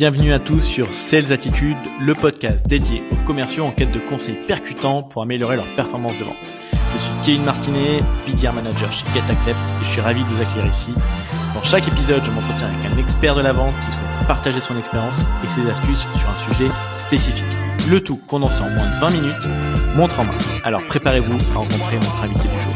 Bienvenue à tous sur Sales Attitude, le podcast dédié aux commerciaux en quête de conseils percutants pour améliorer leur performance de vente. Je suis Kevin Martinet, BDR Manager chez GetAccept et je suis ravi de vous accueillir ici. Dans chaque épisode, je m'entretiens avec un expert de la vente qui souhaite partager son expérience et ses astuces sur un sujet spécifique. Le tout condensé en moins de 20 minutes, montre en main. Alors préparez-vous à rencontrer notre invité du jour.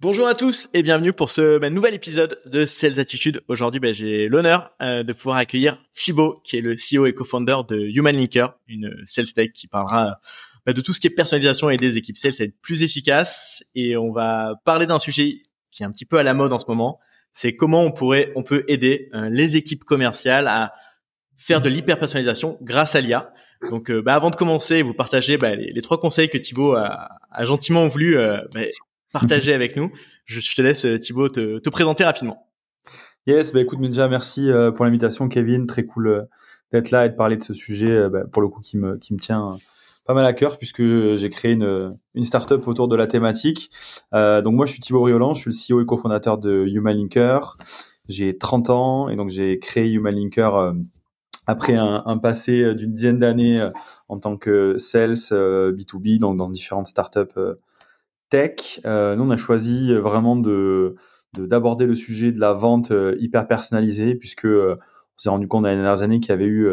Bonjour à tous et bienvenue pour ce bah, nouvel épisode de Sales Attitude. Aujourd'hui, bah, j'ai l'honneur euh, de pouvoir accueillir Thibaut, qui est le CEO et co-founder de Human Linker, une sales tech qui parlera bah, de tout ce qui est personnalisation et des équipes sales à être plus efficaces. Et on va parler d'un sujet qui est un petit peu à la mode en ce moment. C'est comment on pourrait, on peut aider euh, les équipes commerciales à faire de l'hyper personnalisation grâce à l'IA. Donc, euh, avant de commencer, vous partagez les, trois conseils que Thibaut a, a gentiment voulu partager avec nous. Je, te laisse euh, Thibaut te, te, présenter rapidement. Yes, bah écoute Minja, merci euh, pour l'invitation Kevin, très cool euh, d'être là et de parler de ce sujet bah, pour le coup qui me qui me tient pas mal à cœur puisque j'ai créé une une startup autour de la thématique. Euh, donc moi je suis Thibaut Riolan, je suis le CEO et cofondateur de Humalinker. J'ai 30 ans et donc j'ai créé Humalinker après un, un passé d'une dizaine d'années en tant que sales B2B donc dans différentes startups tech, euh, nous on a choisi euh, vraiment de d'aborder le sujet de la vente euh, hyper personnalisée puisque on s'est rendu compte dans les dernières années qu'il y avait eu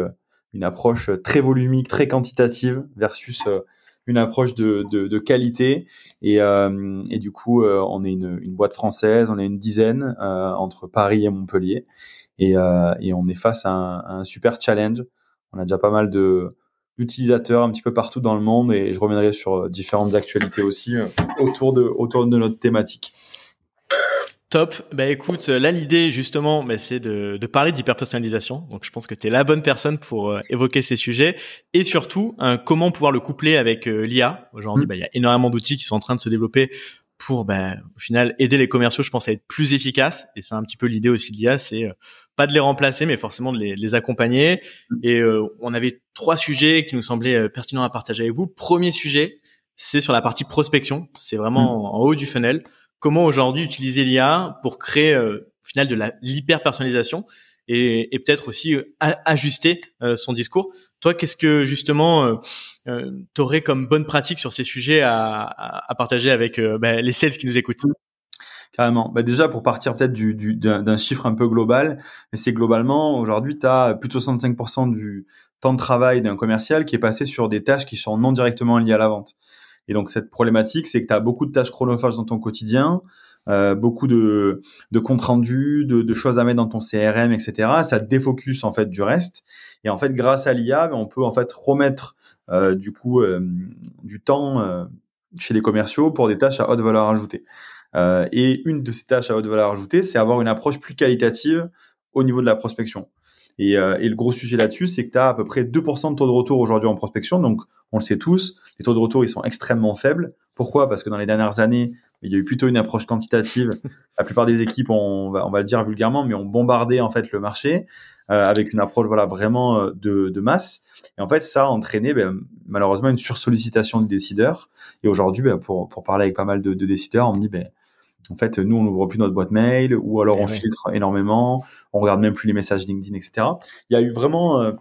une approche très volumique, très quantitative versus une approche de, de, de qualité. Et, euh, et, du coup, on est une, une, boîte française, on est une dizaine euh, entre Paris et Montpellier. Et, et on est face à un, à un, super challenge. On a déjà pas mal de, utilisateurs un petit peu partout dans le monde et je reviendrai sur euh, différentes actualités aussi euh, autour de autour de notre thématique. Top. Bah écoute, là l'idée justement, bah, c'est de, de parler d'hyperpersonnalisation. Donc je pense que tu es la bonne personne pour euh, évoquer ces sujets et surtout hein, comment pouvoir le coupler avec l'IA. Aujourd'hui, mmh. bah, il y a énormément d'outils qui sont en train de se développer pour bah, au final aider les commerciaux, je pense, à être plus efficaces. Et c'est un petit peu l'idée aussi de l'IA, c'est pas de les remplacer, mais forcément de les, les accompagner. Et euh, on avait trois sujets qui nous semblaient euh, pertinents à partager avec vous. Premier sujet, c'est sur la partie prospection. C'est vraiment mm. en, haut du funnel. Comment aujourd'hui utiliser l'IA pour créer euh, au final de l'hyper personnalisation et, et peut-être aussi ajuster son discours. Toi, qu'est-ce que justement euh, tu aurais comme bonne pratique sur ces sujets à, à, partager avec bah, les sales qui nous écoutent? Carrément. Bah déjà, pour partir peut-être du, du, d'un, chiffre un peu global, c'est globalement, aujourd'hui, tu as plus de 65% du temps de travail d'un commercial qui est passé sur des tâches qui sont non directement liées à la vente. Et donc, cette problématique, c'est que tu as beaucoup de tâches chronophages dans ton quotidien, euh, beaucoup de, de comptes rendus, de, de, choses à mettre dans ton CRM, etc. Ça défocus en fait du reste. Et en fait, grâce à l'IA, ben, on peut en fait remettre euh, du coup euh, du temps euh, chez les commerciaux pour des tâches à haute valeur ajoutée. Et une de ces tâches à haute valeur ajoutée, c'est avoir une approche plus qualitative au niveau de la prospection. Et, euh, et le gros sujet là-dessus, c'est que tu as à peu près 2% de taux de retour aujourd'hui en prospection. Donc, on le sait tous, les taux de retour, ils sont extrêmement faibles. Pourquoi? Parce que dans les dernières années, il y a eu plutôt une approche quantitative. La plupart des équipes, on va, on va le dire vulgairement, mais ont bombardé en fait le marché euh, avec une approche voilà vraiment euh, de, de, masse. Et en fait, ça a entraîné ben, malheureusement une sursollicitation des décideurs. Et aujourd'hui, ben, pour, pour parler avec pas mal de, de décideurs, on me dit ben, en fait, nous, on n'ouvre plus notre boîte mail, ou alors on filtre énormément, on regarde même plus les messages LinkedIn, etc. Il y a eu vraiment euh,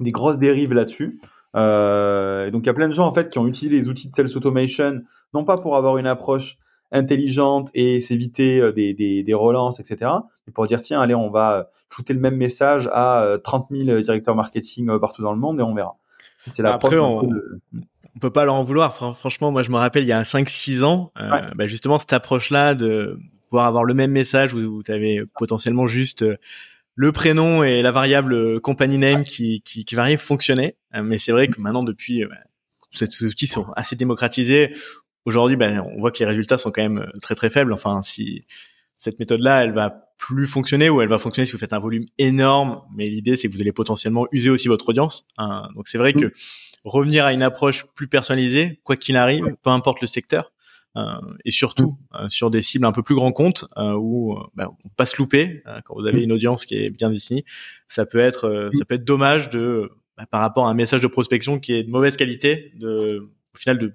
des grosses dérives là-dessus. Euh, donc, il y a plein de gens en fait qui ont utilisé les outils de sales automation, non pas pour avoir une approche intelligente et s'éviter euh, des, des, des, relances, etc. Mais pour dire tiens, allez, on va shooter le même message à 30 000 directeurs marketing partout dans le monde et on verra. C'est l'approche on peut pas leur en vouloir. franchement, moi, je me rappelle il y a 5-6 ans, euh, bah, justement cette approche-là de pouvoir avoir le même message où, tu avais potentiellement juste euh, le prénom et la variable euh, company name qui, qui, qui variait fonctionnait. mais c'est vrai que maintenant, depuis, bah, ces outils sont assez démocratisés. Aujourd'hui, bah, on voit que les résultats sont quand même très très faibles. Enfin, si cette méthode-là, elle va plus fonctionner ou elle va fonctionner si vous faites un volume énorme. Mais l'idée, c'est que vous allez potentiellement user aussi votre audience. Hein. Donc c'est vrai mmh. que revenir à une approche plus personnalisée, quoi qu'il arrive, peu importe le secteur, euh, et surtout mm. euh, sur des cibles un peu plus grands comptes euh, où bah, on passe louper quand vous avez mm. une audience qui est bien définie. Ça peut être ça peut être dommage de bah, par rapport à un message de prospection qui est de mauvaise qualité, de au final de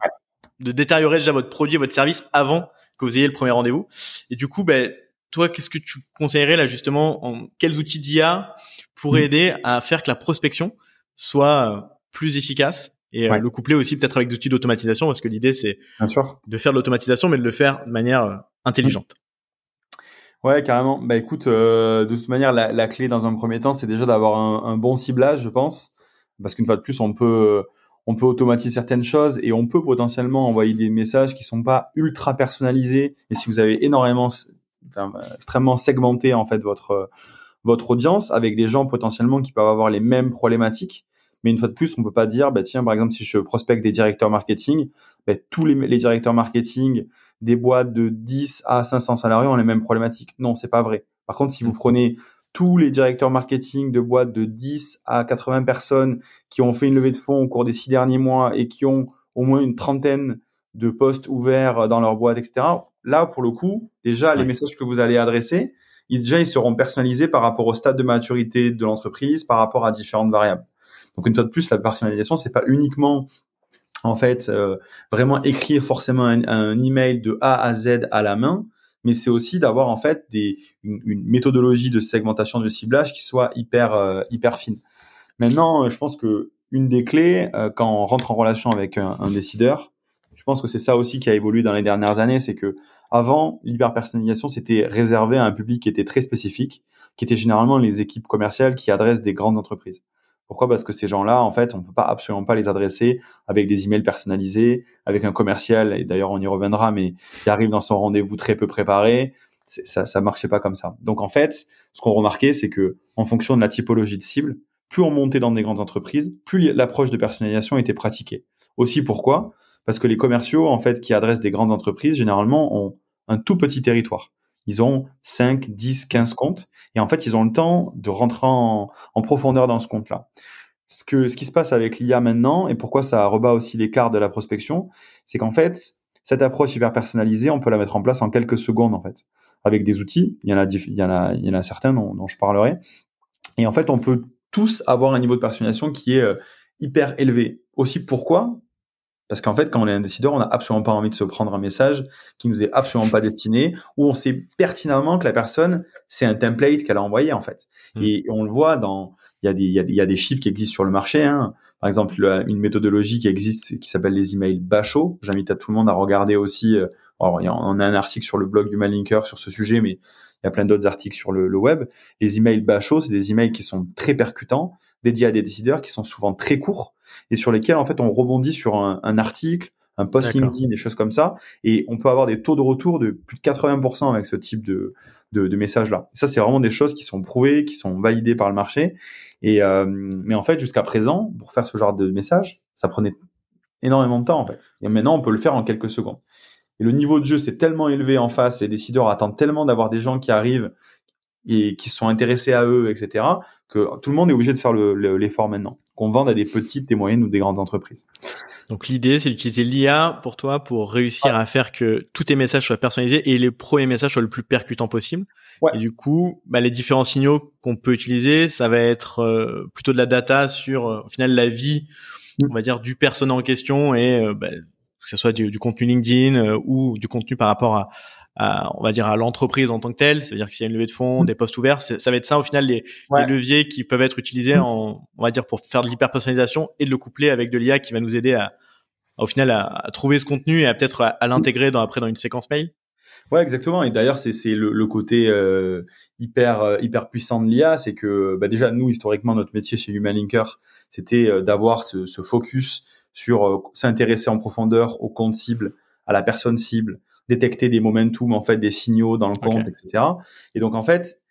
de détériorer déjà votre produit, votre service avant que vous ayez le premier rendez-vous. Et du coup, ben toi, qu'est-ce que tu conseillerais là justement en quels outils d'IA pourraient mm. aider à faire que la prospection soit euh, plus efficace et euh, le coupler aussi peut-être avec des outils d'automatisation parce que l'idée c'est de faire de l'automatisation mais de le faire de manière euh, intelligente. Ouais, carrément. Bah écoute, de toute manière, la, clé dans un premier temps, c'est déjà d'avoir un, un, bon ciblage, je pense, parce qu'une fois de plus, on peut on peut automatiser certaines choses et on peut potentiellement envoyer des messages qui sont pas ultra personnalisés. Et si vous avez énormément, extrêmement segmenté en fait votre votre audience avec des gens potentiellement qui peuvent avoir les mêmes problématiques. Mais une fois de plus, on peut pas dire, bah tiens, par exemple, si je prospecte des directeurs marketing, bah, tous les, les, directeurs marketing des boîtes de 10 à 500 salariés ont les mêmes problématiques. Non, c'est pas vrai. Par contre, si vous mmh. prenez tous les directeurs marketing de boîtes de 10 à 80 personnes qui ont fait une levée de fonds au cours des six derniers mois et qui ont au moins une trentaine de postes ouverts dans leur boîte, etc. Là, pour le coup, déjà, les messages que vous allez adresser, ils, déjà, ils seront personnalisés par rapport au stade de maturité de l'entreprise, par rapport à différentes variables. Donc, une fois de plus, la personnalisation, c'est pas uniquement en fait euh, vraiment écrire forcément un, un, email de A à Z à la main, mais c'est aussi d'avoir en fait des, une, méthodologie de segmentation de ciblage qui soit hyper euh, hyper fine. Maintenant, euh, je pense que une des clés euh, quand on rentre en relation avec un, un décideur, je pense que c'est ça aussi qui a évolué dans les dernières années, c'est que avant l'hyper-personnalisation, c'était réservé à un public qui était très spécifique, qui était généralement les équipes commerciales qui adressent des grandes entreprises. Pourquoi? Parce que ces gens-là, en fait, on peut pas absolument pas les adresser avec des emails personnalisés, avec un commercial, et d'ailleurs on y reviendra, mais qui arrive dans son rendez-vous très peu préparé. Ça, ça marchait pas comme ça. Donc en fait, ce qu'on remarquait, c'est que en fonction de la typologie de cible, plus on montait dans des grandes entreprises, plus l'approche de personnalisation était pratiquée. Aussi pourquoi? Parce que les commerciaux, en fait, qui adressent des grandes entreprises, généralement ont un tout petit territoire. Ils ont 5, 10, 15 comptes et en fait, ils ont le temps de rentrer en, profondeur dans ce compte-là. Ce, que, ce qui se passe avec l'IA maintenant, et pourquoi ça rebat aussi l'écart de la prospection, c'est qu'en fait, cette approche hyper personnalisée, on peut la mettre en place en quelques secondes, en fait, avec des outils. Il y en a, il y en a, il y en a certains dont, dont je parlerai. Et en fait, on peut tous avoir un niveau de personnalisation qui est euh, hyper élevé. Aussi pourquoi? Parce qu'en fait, quand on est un décideur, on n'a absolument pas envie de se prendre un message qui nous est absolument pas destiné, où on sait pertinemment que la personne, c'est un template qu'elle a envoyé, en fait. Hmm. Et on le voit dans, il y a des, il y a des, chiffres qui existent sur le marché, hein. Par exemple, une méthodologie qui existe, qui s'appelle les emails Bachot. J'invite à tout le monde à regarder aussi. Euh, alors, on a un article sur le blog du Malinker sur ce sujet, mais il y a plein d'autres articles sur le, le web. Les emails Bachot, c'est des emails qui sont très percutants, dédiés à des décideurs, qui sont souvent très courts et sur lesquels en fait on rebondit sur un, un article, un post LinkedIn, des choses comme ça, et on peut avoir des taux de retour de plus de 80% avec ce type de, de, de messages-là. Ça, c'est vraiment des choses qui sont prouvées, qui sont validées par le marché. Et euh, mais en fait, jusqu'à présent, pour faire ce genre de message, ça prenait énormément de temps en fait. Et maintenant, on peut le faire en quelques secondes. Et le niveau de jeu, c'est tellement élevé en face, les décideurs attendent tellement d'avoir des gens qui arrivent et qui sont intéressés à eux, etc., que tout le monde est obligé de faire l'effort le, maintenant, qu'on vende à des petites, des moyennes ou des grandes entreprises. Donc l'idée, c'est d'utiliser l'IA pour toi pour réussir à faire que tous tes messages soient personnalisés et les premiers messages soient le plus percutants possible. Ouais. Et du coup, bah, les différents signaux qu'on peut utiliser, ça va être euh, plutôt de la data sur, euh, au final, la vie, mm. on va dire, du personnel en question et euh, bah, que ce soit du, du contenu LinkedIn ou du contenu par rapport à, à, on va dire à l'entreprise en tant que telle, c'est-à-dire que s'il y a une levée de fonds, mm. des postes ouverts, ça va être ça au final les, les, leviers qui peuvent être utilisés mm. en, on va dire pour faire de l'hyper personnalisation et de le coupler avec de l'IA qui va nous aider à, au final à, trouver ce contenu et à peut-être à, l'intégrer dans après dans une séquence mail. Ouais, exactement. Et d'ailleurs, c'est le, le, côté euh, hyper euh, hyper puissant de l'IA, c'est que bah déjà nous historiquement notre métier chez Human Linker, c'était euh, d'avoir ce, ce, focus sur s'intéresser en profondeur au compte cible, à la personne cible, détecter des momentum, en fait, des signaux dans le compte, etc. Et donc, en fait,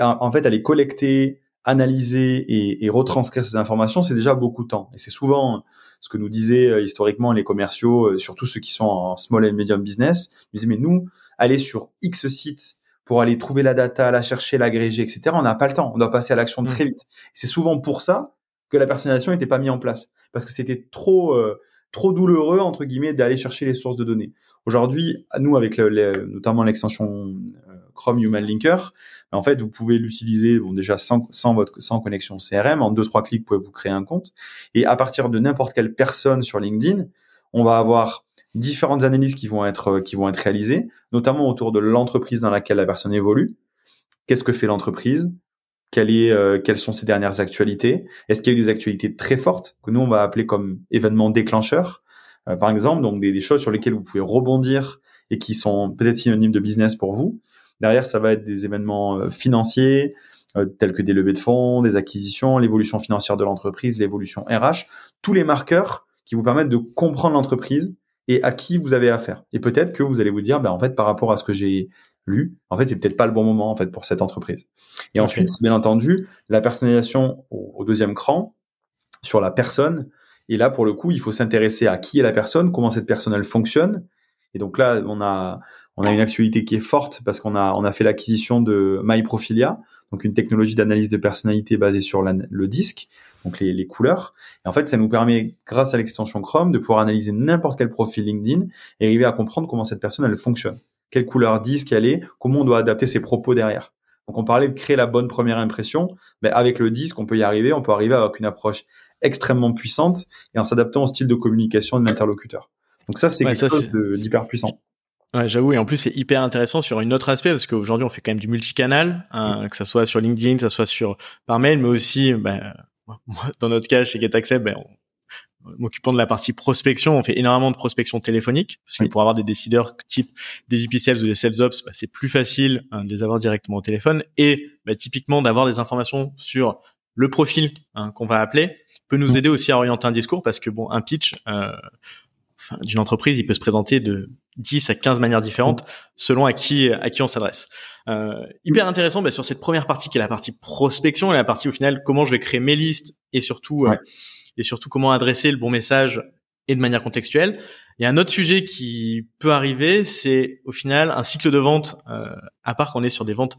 en fait, aller collecter, analyser et, et, retranscrire ces informations, c'est déjà beaucoup de temps. Et c'est souvent ce que nous disaient euh, historiquement les commerciaux, euh, surtout ceux qui sont en small and medium business. Ils disaient, mais nous, aller sur X sites pour aller trouver la data, la chercher, l'agréger, etc., on n'a pas le temps. On doit passer à l'action très vite. C'est souvent pour ça que la personnalisation n'était pas mise en place. Parce que c'était trop, euh, trop douloureux, entre guillemets, d'aller chercher les sources de données. Aujourd'hui, nous, avec notamment l'extension euh, Chrome Human Linker, en fait, vous pouvez l'utiliser déjà sans, sans, votre, sans connexion CRM. En deux, trois clics, vous pouvez vous créer un compte. Et à partir de n'importe quelle personne sur LinkedIn, on va avoir différentes analyses qui vont être qui vont être réalisées, notamment autour de l'entreprise dans laquelle la personne évolue. Qu'est-ce que fait l'entreprise? Euh, Quelles sont ses dernières actualités? Est-ce qu'il y a eu des actualités très fortes que nous on va appeler comme événements déclencheurs, euh, par exemple, donc des, des, choses sur lesquelles vous pouvez rebondir et qui sont peut-être synonymes de business pour vous. Derrière, ça va être des événements euh, financiers, tels que des levées de fonds, des acquisitions, l'évolution financière de l'entreprise, l'évolution RH, tous les marqueurs qui vous permettent de comprendre l'entreprise et à qui vous avez affaire. Et peut-être que vous allez vous dire, ben, en fait, par rapport à ce que j'ai lu, en fait, c'est peut-être pas le bon moment en fait pour cette entreprise. Et ensuite, bien entendu, la personnalisation au, deuxième cran sur la personne. Et là, pour le coup, il faut s'intéresser à qui est la personne, comment cette personne elle fonctionne. Et donc là, on a on a une actualité qui est forte parce qu'on a on a fait l'acquisition de MyProfilia, donc une technologie d'analyse de personnalité basée sur le disque, donc les, les, couleurs. Et en fait, ça nous permet, grâce à l'extension Chrome, de pouvoir analyser n'importe quel profil LinkedIn et arriver à comprendre comment cette personne elle fonctionne quelle couleur disque elle est, comment on doit adapter ses propos derrière. Donc on parlait de créer la bonne première impression, mais avec le disque, on peut y arriver, on peut arriver avec une approche extrêmement puissante et en s'adaptant au style de communication de l'interlocuteur. Donc ça, c'est quelque chose d'hyper puissant. Ouais, j'avoue, et en plus c'est hyper intéressant sur un autre aspect parce qu'aujourd'hui on fait quand même du multicanal, hein, que ça soit sur LinkedIn, que ça soit sur par mail, mais aussi ben, dans notre cas chez GetAccess, ben, m'occupant de la partie prospection, on fait énormément de prospection téléphonique parce que pour avoir des décideurs type des VP Sales ou des Sales Ops, bah, c'est plus facile hein, de les avoir directement au téléphone et bah, typiquement d'avoir des informations sur le profil hein, qu'on va appeler peut nous aider aussi à orienter un discours parce que bon, un pitch euh, d'une entreprise, il peut se présenter de 10 à 15 manières différentes selon à qui à qui on s'adresse. Euh, hyper intéressant bah, sur cette première partie qui est la partie prospection et la partie au final comment je vais créer mes listes et surtout euh, et surtout comment adresser le bon message et de manière contextuelle. Il y a un autre sujet qui peut arriver, c'est au final un cycle de vente, euh, à part qu'on est sur des ventes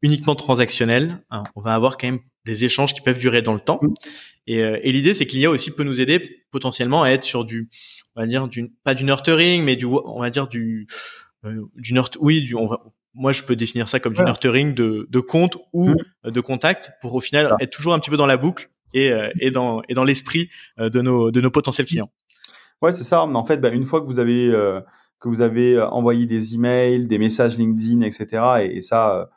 uniquement transactionnelles, hein, on va avoir quand même des échanges qui peuvent durer dans le temps. Mmh. Et, euh, et l'idée, c'est que l'IA aussi peut nous aider potentiellement à être sur du, on va dire, du, pas du nurturing, mais du, on va dire du, euh, du nurt, oui, du, on va, moi, je peux définir ça comme du nurturing de, de compte ou mmh. de contact pour au final être toujours un petit peu dans la boucle et, euh, et dans, et dans l'esprit euh, de nos, de nos potentiels clients. Ouais, c'est ça. En fait, bah, une fois que vous avez euh, que vous avez envoyé des emails, des messages LinkedIn, etc. Et, ça,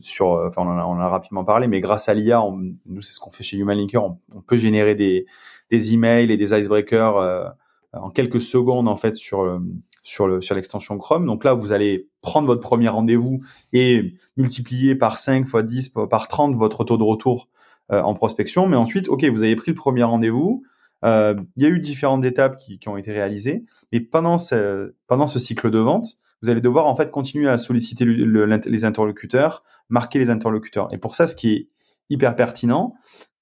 sur, enfin, on en, a, rapidement parlé, mais grâce à l'IA, nous, c'est ce qu'on fait chez Human Linker, on, peut générer des, emails et des icebreakers euh, en quelques secondes, en fait, sur, sur le, sur l'extension Chrome. Donc là, vous allez prendre votre premier rendez-vous et multiplier par 5 fois 10 par 30 votre taux de retour euh, en prospection. Mais ensuite, ok, vous avez pris le premier rendez-vous. Euh, il y a eu différentes étapes qui, ont été réalisées. Et pendant ce, pendant ce cycle de vente, vous allez devoir en fait continuer à solliciter le, les interlocuteurs, marquer les interlocuteurs. Et pour ça, ce qui est hyper pertinent,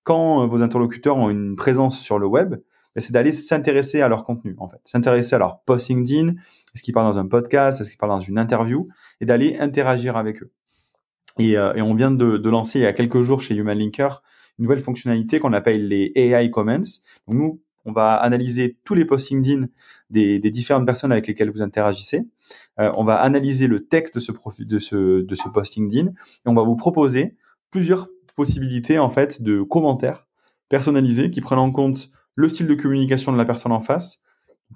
quand euh, vos interlocuteurs ont une présence sur le web, ben, c'est d'aller s'intéresser à leur contenu, en fait, s'intéresser à leur post LinkedIn, est-ce qu'ils parlent dans un podcast, est-ce qu'ils parlent dans une interview, et d'aller interagir avec eux. Et, euh, on vient de, lancer il y a quelques jours chez Human Linker une nouvelle fonctionnalité qu'on appelle les AI Comments. Nous, on va analyser tous les posts LinkedIn des, différentes personnes avec lesquelles vous interagissez. Euh, on va analyser le texte de ce, profil, de ce, de ce et on va vous proposer plusieurs possibilités en fait de commentaires personnalisés qui prennent en compte le style de communication de la personne en face,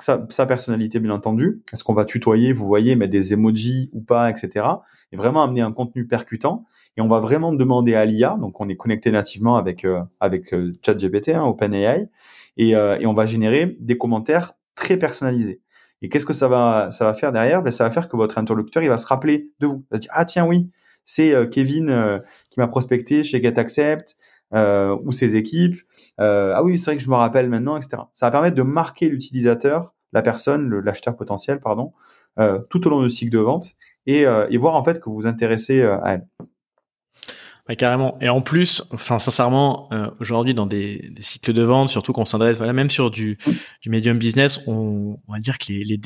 sa, personnalité bien entendu, est-ce qu'on va tutoyer, vous voyez, mettre des emojis ou pas, etc. Et vraiment amener un contenu percutant et on va vraiment demander à l'IA, donc on est connecté nativement avec euh, avec euh, ChatGPT, hein, OpenAI, et, et on va générer des commentaires très personnalisés. Et qu'est-ce que ça va ça va faire derrière? Ben, ça va faire que votre interlocuteur il va se rappeler de vous, il va dire ah tiens oui c'est euh, Kevin euh, qui m'a prospecté chez GetAccept euh, ou ses équipes. ah oui c'est vrai que je me rappelle maintenant etc. Ça va permettre de marquer l'utilisateur, la personne, l'acheteur potentiel pardon, tout au long du cycle de vente et, et voir en fait que vous vous intéressez à elle carrément. Et en plus, enfin sincèrement, euh, aujourd'hui dans des, des, cycles de vente, surtout qu'on s'adresse, voilà, même sur du, du medium business, on, on va dire que les, les,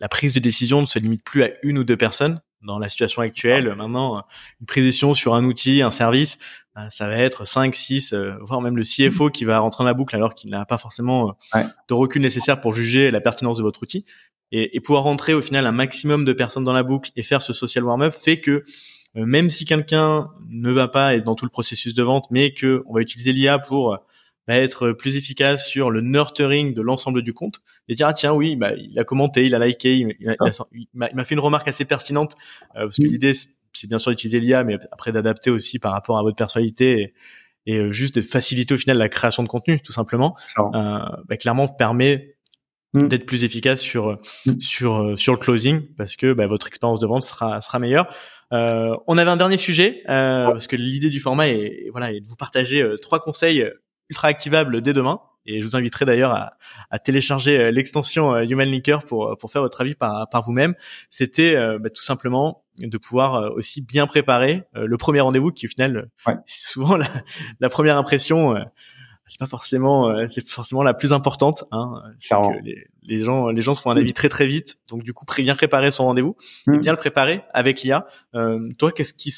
la prise de décision ne se limite plus à une ou deux personnes. Dans la situation actuelle, maintenant, une prise de décision sur un outil, un service, euh, ça va être 5, 6, euh, voire même le CFO qui va rentrer dans la boucle alors qu'il n'a pas forcément de recul nécessaire pour juger la pertinence de votre outil. Et, et, pouvoir rentrer au final un maximum de personnes dans la boucle et faire ce social warm-up fait que euh, même si quelqu'un ne va pas être dans tout le processus de vente, mais que on va utiliser l'IA pour bah, être plus efficace sur le nurturing de l'ensemble du compte et dire ah tiens oui bah il a commenté il a liké il, m'a fait une remarque assez pertinente euh, parce que l'idée c'est bien sûr d'utiliser l'IA mais après d'adapter aussi par rapport à votre personnalité et, et, juste de faciliter au final la création de contenu tout simplement euh, bah, clairement permet mm. d'être plus efficace sur mm. sur sur le closing parce que bah, votre expérience de vente sera sera meilleure euh, on avait un dernier sujet euh, parce que l'idée du format est, voilà est de vous partager euh, trois conseils ultra activables dès demain. Et je vous inviterai d'ailleurs à, à, télécharger l'extension Human Linker pour pour faire votre avis par par vous-même. C'était bah, tout simplement de pouvoir aussi bien préparer le premier rendez-vous qui au final ouais. souvent la, la, première impression c'est pas forcément euh, c'est forcément la plus importante hein que les, les, gens les gens se font un avis très très vite donc du coup bien préparer son rendez-vous et mmh. bien le préparer avec l'IA euh, toi qu'est-ce qui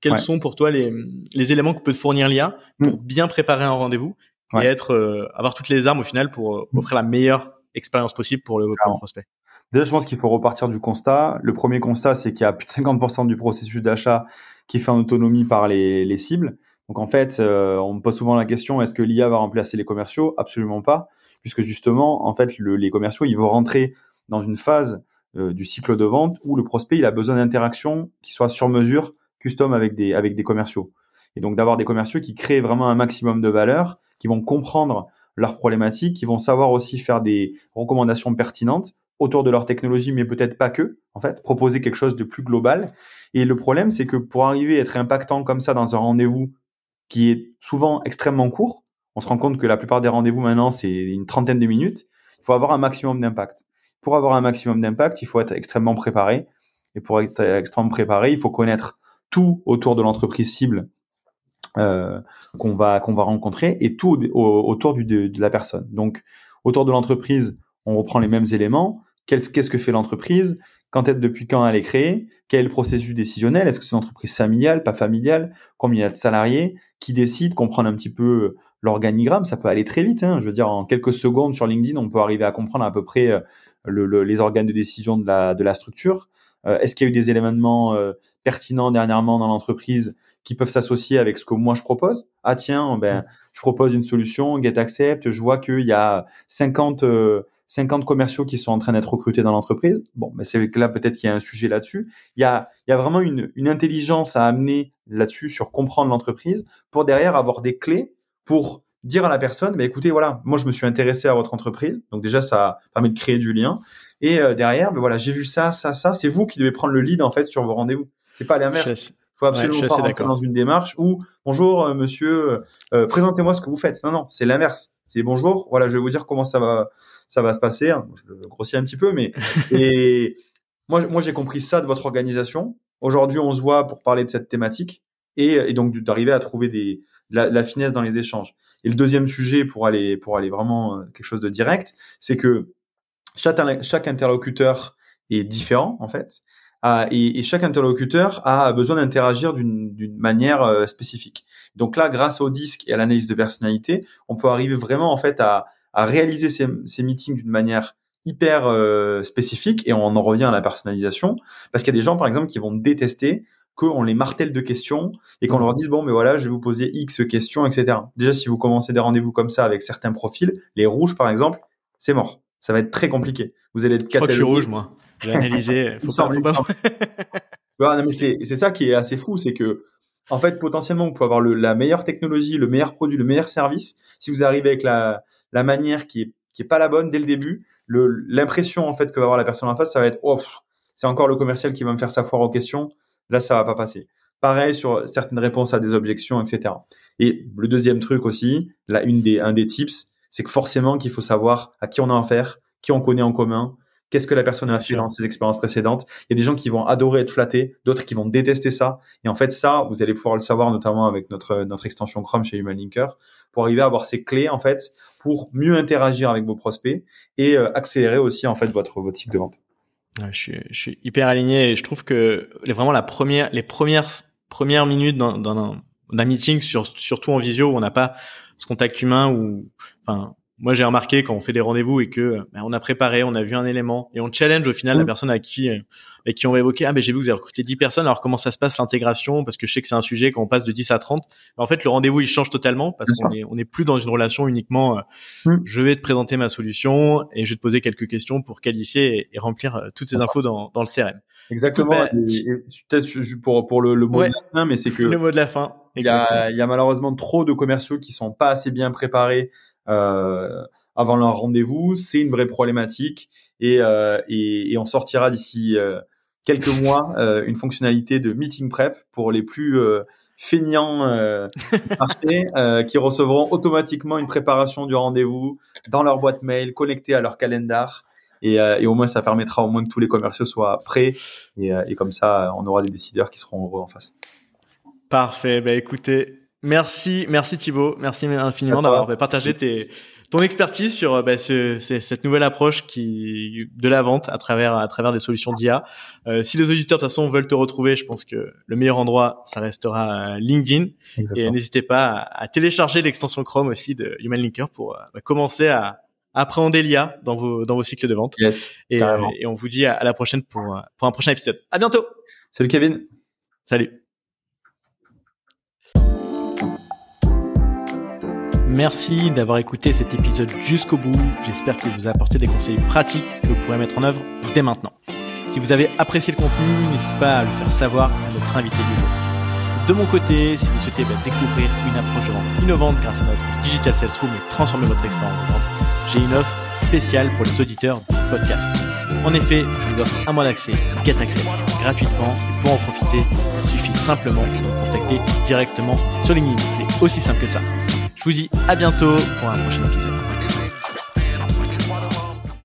quels sont pour toi les, les éléments que peut te fournir l'IA pour mmh. bien préparer un rendez-vous et être euh, avoir toutes les armes au final pour euh, mmh. offrir la meilleure expérience possible pour le, pour le prospect? Déjà, je pense qu'il faut repartir du constat. Le premier constat, c'est qu'il y a plus de 50% du processus d'achat qui est fait en autonomie par les, les cibles. Donc en fait, euh, on me pose souvent la question est-ce que l'IA va remplacer les commerciaux? Absolument pas, puisque justement, en fait, les commerciaux, ils vont rentrer dans une phase euh, du cycle de vente où le prospect, il a besoin d'interactions qui soient sur mesure, custom avec des avec des commerciaux. Et donc d'avoir des commerciaux qui créent vraiment un maximum de valeur, qui vont comprendre leurs problématiques, qui vont savoir aussi faire des recommandations pertinentes autour de leur technologie, mais peut-être pas que, en fait, proposer quelque chose de plus global. Et le problème, c'est que pour arriver à être impactant comme ça dans un rendez-vous qui est souvent extrêmement court. On se rend compte que la plupart des rendez-vous maintenant, c'est une trentaine de minutes. Il faut avoir un maximum d'impact. Pour avoir un maximum d'impact, il faut être extrêmement préparé. Et pour être extrêmement préparé, il faut connaître tout autour de l'entreprise cible euh, qu'on va qu'on va rencontrer et tout autour de, la personne. Donc autour de l'entreprise, on reprend les mêmes éléments. Qu'est-ce que fait l'entreprise? Quand est depuis quand elle est créée? Quel est le processus décisionnel? Est-ce que c'est une entreprise familiale, pas familiale? Combien il y a de salariés? Qui décide? Comprendre un petit peu l'organigramme, ça peut aller très vite. Hein. Je veux dire, en quelques secondes sur LinkedIn, on peut arriver à comprendre à peu près euh, le, les organes de décision de la, de la structure. Euh, est-ce qu'il y a eu des éléments euh, pertinents dernièrement dans l'entreprise qui peuvent s'associer avec ce que moi je propose? Ah tiens, ben je propose une solution, Get Accept, je vois qu'il y a 50 50 commerciaux qui sont en train d'être recrutés dans l'entreprise. Bon, mais c'est là peut-être qu'il y a un sujet là-dessus. Il y a, il y a vraiment une, une intelligence à amener là-dessus sur comprendre l'entreprise pour derrière avoir des clés pour dire à la personne, mais écoutez, voilà, moi je me suis intéressé à votre entreprise, donc déjà ça permet de créer du lien. Et euh, derrière, ben voilà, j'ai vu ça, ça, ça. C'est vous qui devez prendre le lead en fait sur vos rendez-vous. C'est pas l'inverse. Faut absolument pas rentrer dans une démarche où bonjour euh, monsieur, euh, présentez-moi ce que vous faites. Non non, c'est l'inverse. C'est bonjour, voilà, je vais vous dire comment ça va ça va se passer. Hein. Je le grossis un petit peu, mais et moi, moi j'ai compris ça de votre organisation. Aujourd'hui, on se voit pour parler de cette thématique et, et donc d'arriver à trouver des, de la, la, finesse dans les échanges. Et le deuxième sujet pour aller pour aller vraiment euh, quelque chose de direct, c'est que chaque, chaque interlocuteur est différent en fait. Et, et, chaque interlocuteur a besoin d'interagir d'une manière euh, spécifique. Donc là, grâce au disque et à l'analyse de personnalité, on peut arriver vraiment en fait à, à réaliser ces, ces meetings d'une manière hyper euh, spécifique et on en revient à la personnalisation parce qu'il y a des gens par exemple qui vont détester qu'on les martèle de questions et qu'on mmh. leur dise bon mais voilà je vais vous poser X questions etc. Déjà si vous commencez des rendez-vous comme ça avec certains profils, les rouges par exemple, c'est mort. Ça va être très compliqué. Vous allez être Je crois que je suis rouge moi. J'ai analysé. Faut pas, faut pas... mais c'est c'est ça qui est assez fou, c'est que en fait potentiellement vous pouvez avoir le, la meilleure technologie, le meilleur produit, le meilleur service. Si vous arrivez avec la la manière qui est qui est pas la bonne dès le début, l'impression en fait que va avoir la personne en face, ça va être oh, c'est encore le commercial qui va me faire sa foire aux questions. Là, ça va pas passer. Pareil sur certaines réponses à des objections, etc. Et le deuxième truc aussi, là, une des un des tips, c'est que forcément qu'il faut savoir à qui on a affaire, qui on connaît en commun, qu'est-ce que la personne a fait dans ses expériences précédentes. Il y a des gens qui vont adorer être flattés, d'autres qui vont détester ça. Et en fait, ça, vous allez pouvoir le savoir notamment avec notre notre extension Chrome chez Human Linker pour arriver à avoir ces clés en fait pour mieux interagir avec vos prospects et euh, accélérer aussi en fait votre votre cycle de vente. je, suis, je suis hyper aligné et je trouve que vraiment la première, les premières premières minutes d'un meeting, sur, surtout en visio où on n'a pas ce contact humain ou enfin moi j'ai remarqué quand on fait des rendez-vous et que ben, on a préparé, on a vu un élément et on challenge au final la mm. personne à qui euh, avec qui on va évoquer ah ben j'ai vu que vous avez recruté 10 personnes alors comment ça se passe l'intégration? Parce que je sais que c'est un sujet quand on passe de 10 à 30 en fait le rendez-vous il change totalement parce qu'on est on est plus dans une relation uniquement euh, mm. je vais te présenter ma solution et je vais te poser quelques questions pour qualifier et, remplir euh, toutes ces infos dans, dans le CRM. Exactement. Peut-être pour pour le, le mot de la fin mais c'est que le mot de la fin. Il y, a, y a malheureusement trop de commerciaux qui sont pas assez bien préparés euh, avant leur rendez-vous. C'est une vraie problématique et, euh, et, et, on sortira d'ici euh, quelques mois une fonctionnalité de meeting prep pour les plus feignants euh, marché, qui recevront automatiquement une préparation du rendez-vous dans leur boîte mail, connectée à leur calendar. Et, et, au moins, ça permettra au moins que tous les commerciaux soient prêts. Et, et, comme ça, on aura des décideurs qui seront heureux en face. Parfait. Ben, écoutez, Merci, merci Thibaut, merci infiniment d'avoir partagé tes, ton expertise sur bah, ce, cette nouvelle approche qui de la vente à travers à travers des solutions d'IA. Euh, si les auditeurs de toute façon veulent te retrouver, je pense que le meilleur endroit ça restera LinkedIn et n'hésitez pas à, télécharger l'extension Chrome aussi de Human Linker pour euh, bah, commencer à, appréhender l'IA dans vos dans vos cycles de vente. Yes, et, euh, et on vous dit à, à la prochaine pour pour un prochain épisode. À bientôt. Salut Kevin. Salut. Merci d'avoir écouté cet épisode jusqu'au bout. J'espère qu'il vous a apporté des conseils pratiques que vous pourrez mettre en œuvre dès maintenant. Si vous avez apprécié le contenu, n'hésitez pas à le faire savoir à notre invité du jour. De mon côté, si vous souhaitez bah, découvrir une approche de vente innovante grâce à notre Digital Sales Room et transformer votre expérience de vente, j'ai une offre spéciale pour les auditeurs du podcast. En effet, je vous offre un mois d'accès Get Access gratuitement et pour en profiter, il suffit simplement de me contacter directement sur LinkedIn. C'est aussi simple que ça. Je vous dis à bientôt pour un prochain épisode.